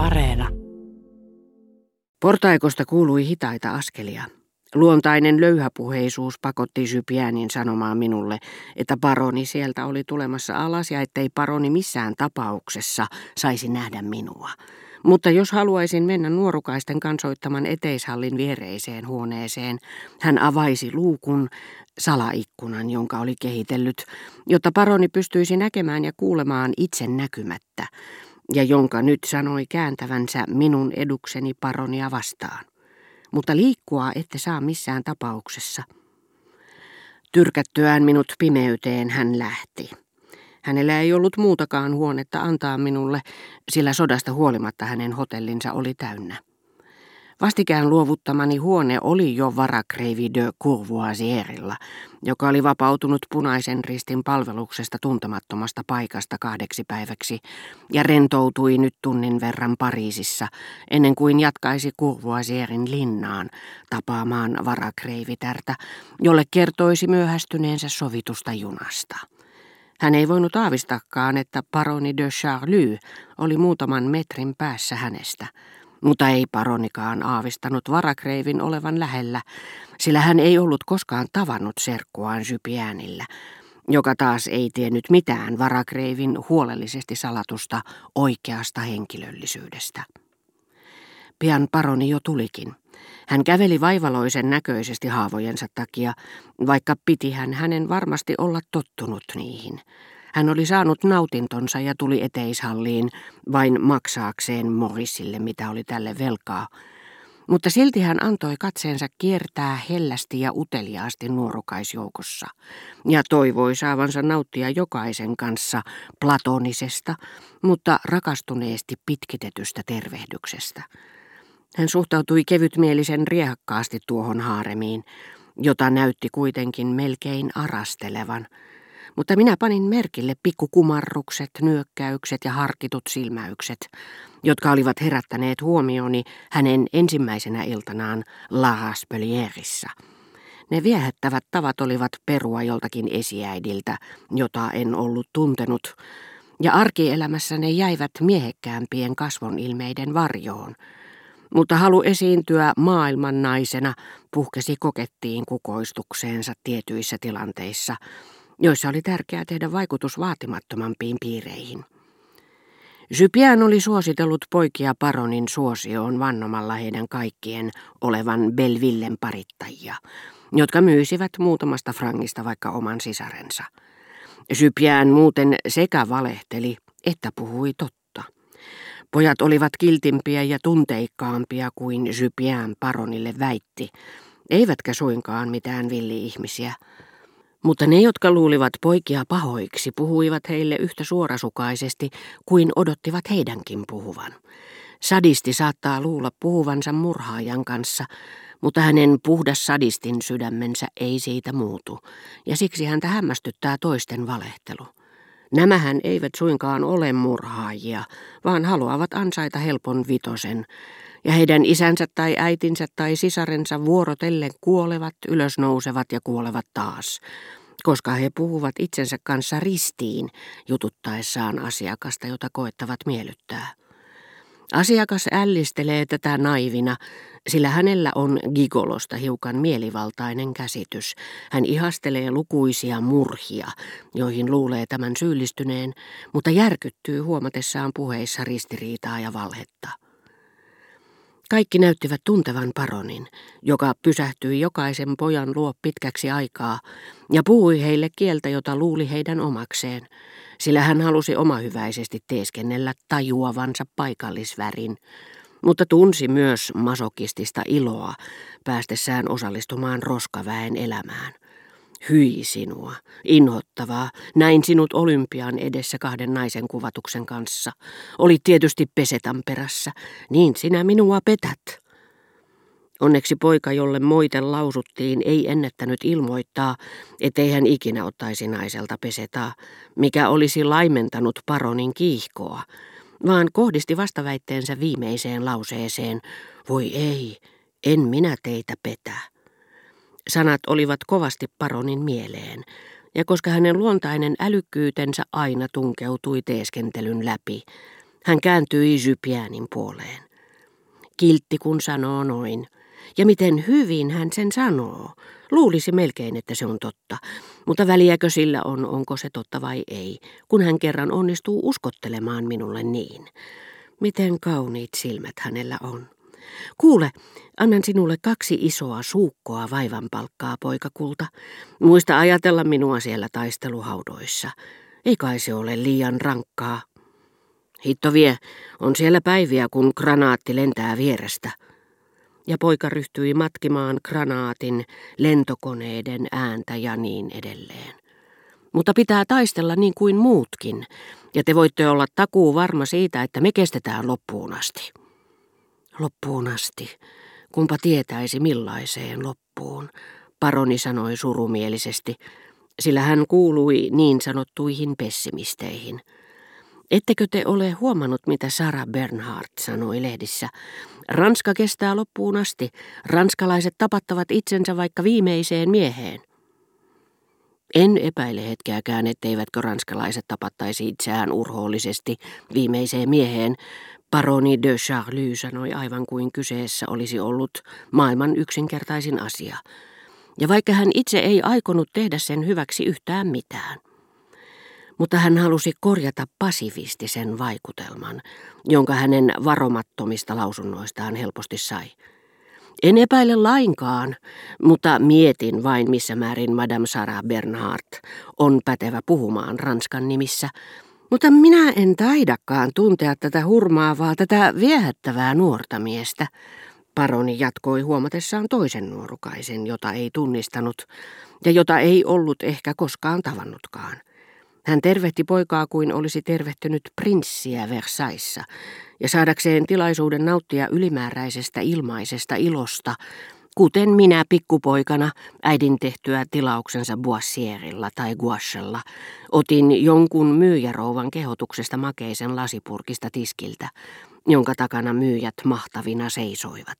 Areena. Portaikosta kuului hitaita askelia. Luontainen löyhäpuheisuus pakotti Sypiänin sanomaan minulle, että paroni sieltä oli tulemassa alas ja ettei paroni missään tapauksessa saisi nähdä minua. Mutta jos haluaisin mennä nuorukaisten kansoittaman eteishallin viereiseen huoneeseen, hän avaisi luukun, salaikkunan, jonka oli kehitellyt, jotta paroni pystyisi näkemään ja kuulemaan itse näkymättä, ja jonka nyt sanoi kääntävänsä minun edukseni paronia vastaan. Mutta liikkua ette saa missään tapauksessa. Tyrkättyään minut pimeyteen hän lähti. Hänellä ei ollut muutakaan huonetta antaa minulle, sillä sodasta huolimatta hänen hotellinsa oli täynnä. Vastikään luovuttamani huone oli jo varakreivi de Courvoisierilla, joka oli vapautunut punaisen ristin palveluksesta tuntemattomasta paikasta kahdeksi päiväksi ja rentoutui nyt tunnin verran Pariisissa, ennen kuin jatkaisi Courvoisierin linnaan tapaamaan varakreivitärtä, jolle kertoisi myöhästyneensä sovitusta junasta. Hän ei voinut aavistakaan, että paroni de Charlie oli muutaman metrin päässä hänestä, mutta ei paronikaan aavistanut varakreivin olevan lähellä, sillä hän ei ollut koskaan tavannut serkkuaan Sypiänillä, joka taas ei tiennyt mitään varakreivin huolellisesti salatusta oikeasta henkilöllisyydestä. Pian paroni jo tulikin. Hän käveli vaivaloisen näköisesti haavojensa takia, vaikka piti hän hänen varmasti olla tottunut niihin. Hän oli saanut nautintonsa ja tuli eteishalliin vain maksaakseen Morrisille, mitä oli tälle velkaa. Mutta silti hän antoi katseensa kiertää hellästi ja uteliaasti nuorukaisjoukossa ja toivoi saavansa nauttia jokaisen kanssa platonisesta, mutta rakastuneesti pitkitetystä tervehdyksestä. Hän suhtautui kevytmielisen riehakkaasti tuohon haaremiin, jota näytti kuitenkin melkein arastelevan. Mutta minä panin merkille pikkukumarrukset, nyökkäykset ja harkitut silmäykset, jotka olivat herättäneet huomioni hänen ensimmäisenä iltanaan La Raspelierissa. Ne viehättävät tavat olivat perua joltakin esiäidiltä, jota en ollut tuntenut, ja arkielämässä ne jäivät miehekkäämpien kasvonilmeiden varjoon – mutta halu esiintyä maailman naisena puhkesi kokettiin kukoistukseensa tietyissä tilanteissa, joissa oli tärkeää tehdä vaikutus vaatimattomampiin piireihin. Sypiän oli suositellut poikia paronin suosioon vannomalla heidän kaikkien olevan Belvillen parittajia, jotka myysivät muutamasta frangista vaikka oman sisarensa. Sypiään muuten sekä valehteli että puhui totta. Pojat olivat kiltimpiä ja tunteikkaampia kuin Jypiän paronille väitti, eivätkä suinkaan mitään villi-ihmisiä. Mutta ne, jotka luulivat poikia pahoiksi, puhuivat heille yhtä suorasukaisesti kuin odottivat heidänkin puhuvan. Sadisti saattaa luulla puhuvansa murhaajan kanssa, mutta hänen puhdas sadistin sydämensä ei siitä muutu, ja siksi häntä hämmästyttää toisten valehtelu. Nämähän eivät suinkaan ole murhaajia, vaan haluavat ansaita helpon vitosen, ja heidän isänsä tai äitinsä tai sisarensa vuorotellen kuolevat, ylösnousevat ja kuolevat taas, koska he puhuvat itsensä kanssa ristiin jututtaessaan asiakasta, jota koettavat miellyttää. Asiakas ällistelee tätä naivina, sillä hänellä on gigolosta hiukan mielivaltainen käsitys. Hän ihastelee lukuisia murhia, joihin luulee tämän syyllistyneen, mutta järkyttyy huomatessaan puheissa ristiriitaa ja valhetta. Kaikki näyttivät tuntevan paronin, joka pysähtyi jokaisen pojan luo pitkäksi aikaa ja puhui heille kieltä, jota luuli heidän omakseen, sillä hän halusi omahyväisesti teeskennellä tajuavansa paikallisvärin, mutta tunsi myös masokistista iloa päästessään osallistumaan roskaväen elämään. Hyi sinua, inhottavaa, näin sinut olympian edessä kahden naisen kuvatuksen kanssa. Olit tietysti pesetan perässä, niin sinä minua petät. Onneksi poika, jolle moite lausuttiin, ei ennättänyt ilmoittaa, ettei hän ikinä ottaisi naiselta pesetaa, mikä olisi laimentanut paronin kiihkoa, vaan kohdisti vastaväitteensä viimeiseen lauseeseen, voi ei, en minä teitä petä. Sanat olivat kovasti paronin mieleen, ja koska hänen luontainen älykkyytensä aina tunkeutui teeskentelyn läpi, Hän kääntyi Jypiänin puoleen. Kiltti kun sanoo noin. Ja miten hyvin hän sen sanoo. Luulisi melkein, että se on totta, mutta väliäkö sillä on, onko se totta vai ei, kun hän kerran onnistuu uskottelemaan minulle niin. Miten kauniit silmät hänellä on. Kuule, annan sinulle kaksi isoa suukkoa vaivanpalkkaa, poikakulta. Muista ajatella minua siellä taisteluhaudoissa. Ei kai se ole liian rankkaa. Hitto vie, on siellä päiviä, kun granaatti lentää vierestä. Ja poika ryhtyi matkimaan granaatin, lentokoneiden ääntä ja niin edelleen. Mutta pitää taistella niin kuin muutkin, ja te voitte olla takuu varma siitä, että me kestetään loppuun asti. Loppuun asti. Kumpa tietäisi millaiseen loppuun, paroni sanoi surumielisesti, sillä hän kuului niin sanottuihin pessimisteihin. Ettekö te ole huomannut, mitä Sara Bernhardt sanoi lehdissä? Ranska kestää loppuun asti. Ranskalaiset tapattavat itsensä vaikka viimeiseen mieheen. En epäile hetkeäkään, etteivätkö ranskalaiset tapattaisi itseään urhoollisesti viimeiseen mieheen, Paroni de Charlie sanoi aivan kuin kyseessä olisi ollut maailman yksinkertaisin asia. Ja vaikka hän itse ei aikonut tehdä sen hyväksi yhtään mitään. Mutta hän halusi korjata pasifistisen vaikutelman, jonka hänen varomattomista lausunnoistaan helposti sai. En epäile lainkaan, mutta mietin vain missä määrin Madame Sarah Bernhardt on pätevä puhumaan Ranskan nimissä, mutta minä en taidakaan tuntea tätä hurmaavaa, tätä viehättävää nuorta miestä. Paroni jatkoi huomatessaan toisen nuorukaisen, jota ei tunnistanut ja jota ei ollut ehkä koskaan tavannutkaan. Hän tervehti poikaa kuin olisi tervehtynyt prinssiä Versaissa, ja saadakseen tilaisuuden nauttia ylimääräisestä ilmaisesta ilosta, kuten minä pikkupoikana äidin tehtyä tilauksensa Boissierilla tai Guachella, otin jonkun myyjärouvan kehotuksesta makeisen lasipurkista tiskiltä, jonka takana myyjät mahtavina seisoivat.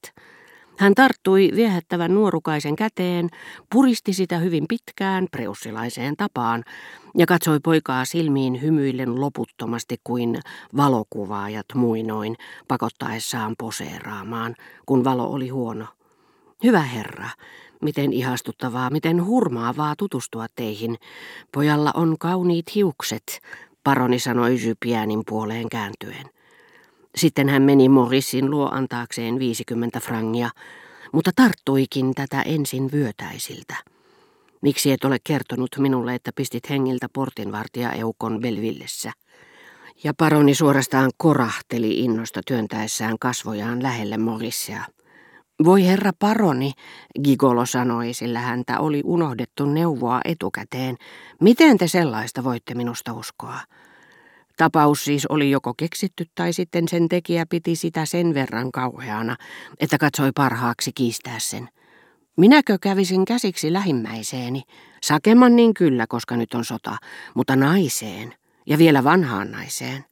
Hän tarttui viehättävän nuorukaisen käteen, puristi sitä hyvin pitkään preussilaiseen tapaan ja katsoi poikaa silmiin hymyillen loputtomasti kuin valokuvaajat muinoin pakottaessaan poseeraamaan, kun valo oli huono. Hyvä herra, miten ihastuttavaa, miten hurmaavaa tutustua teihin. Pojalla on kauniit hiukset, paroni sanoi Jypiänin puoleen kääntyen. Sitten hän meni Morissin luo antaakseen 50 frangia, mutta tarttuikin tätä ensin vyötäisiltä. Miksi et ole kertonut minulle, että pistit hengiltä portinvartija Eukon Belvillessä? Ja paroni suorastaan korahteli innosta työntäessään kasvojaan lähelle Morissia. Voi herra paroni, Gigolo sanoi, sillä häntä oli unohdettu neuvoa etukäteen. Miten te sellaista voitte minusta uskoa? Tapaus siis oli joko keksitty tai sitten sen tekijä piti sitä sen verran kauheana, että katsoi parhaaksi kiistää sen. Minäkö kävisin käsiksi lähimmäiseeni? Sakemman niin kyllä, koska nyt on sota, mutta naiseen ja vielä vanhaan naiseen.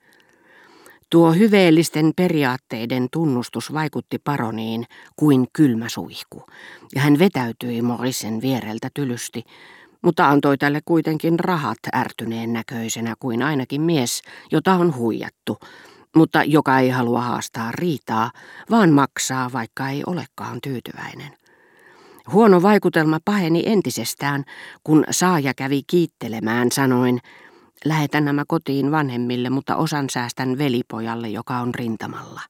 Tuo hyveellisten periaatteiden tunnustus vaikutti paroniin kuin kylmä suihku, ja hän vetäytyi Morisen viereltä tylysti, mutta antoi tälle kuitenkin rahat ärtyneen näköisenä kuin ainakin mies, jota on huijattu, mutta joka ei halua haastaa riitaa, vaan maksaa, vaikka ei olekaan tyytyväinen. Huono vaikutelma paheni entisestään, kun saaja kävi kiittelemään sanoin, Lähetän nämä kotiin vanhemmille, mutta osan säästän velipojalle, joka on rintamalla.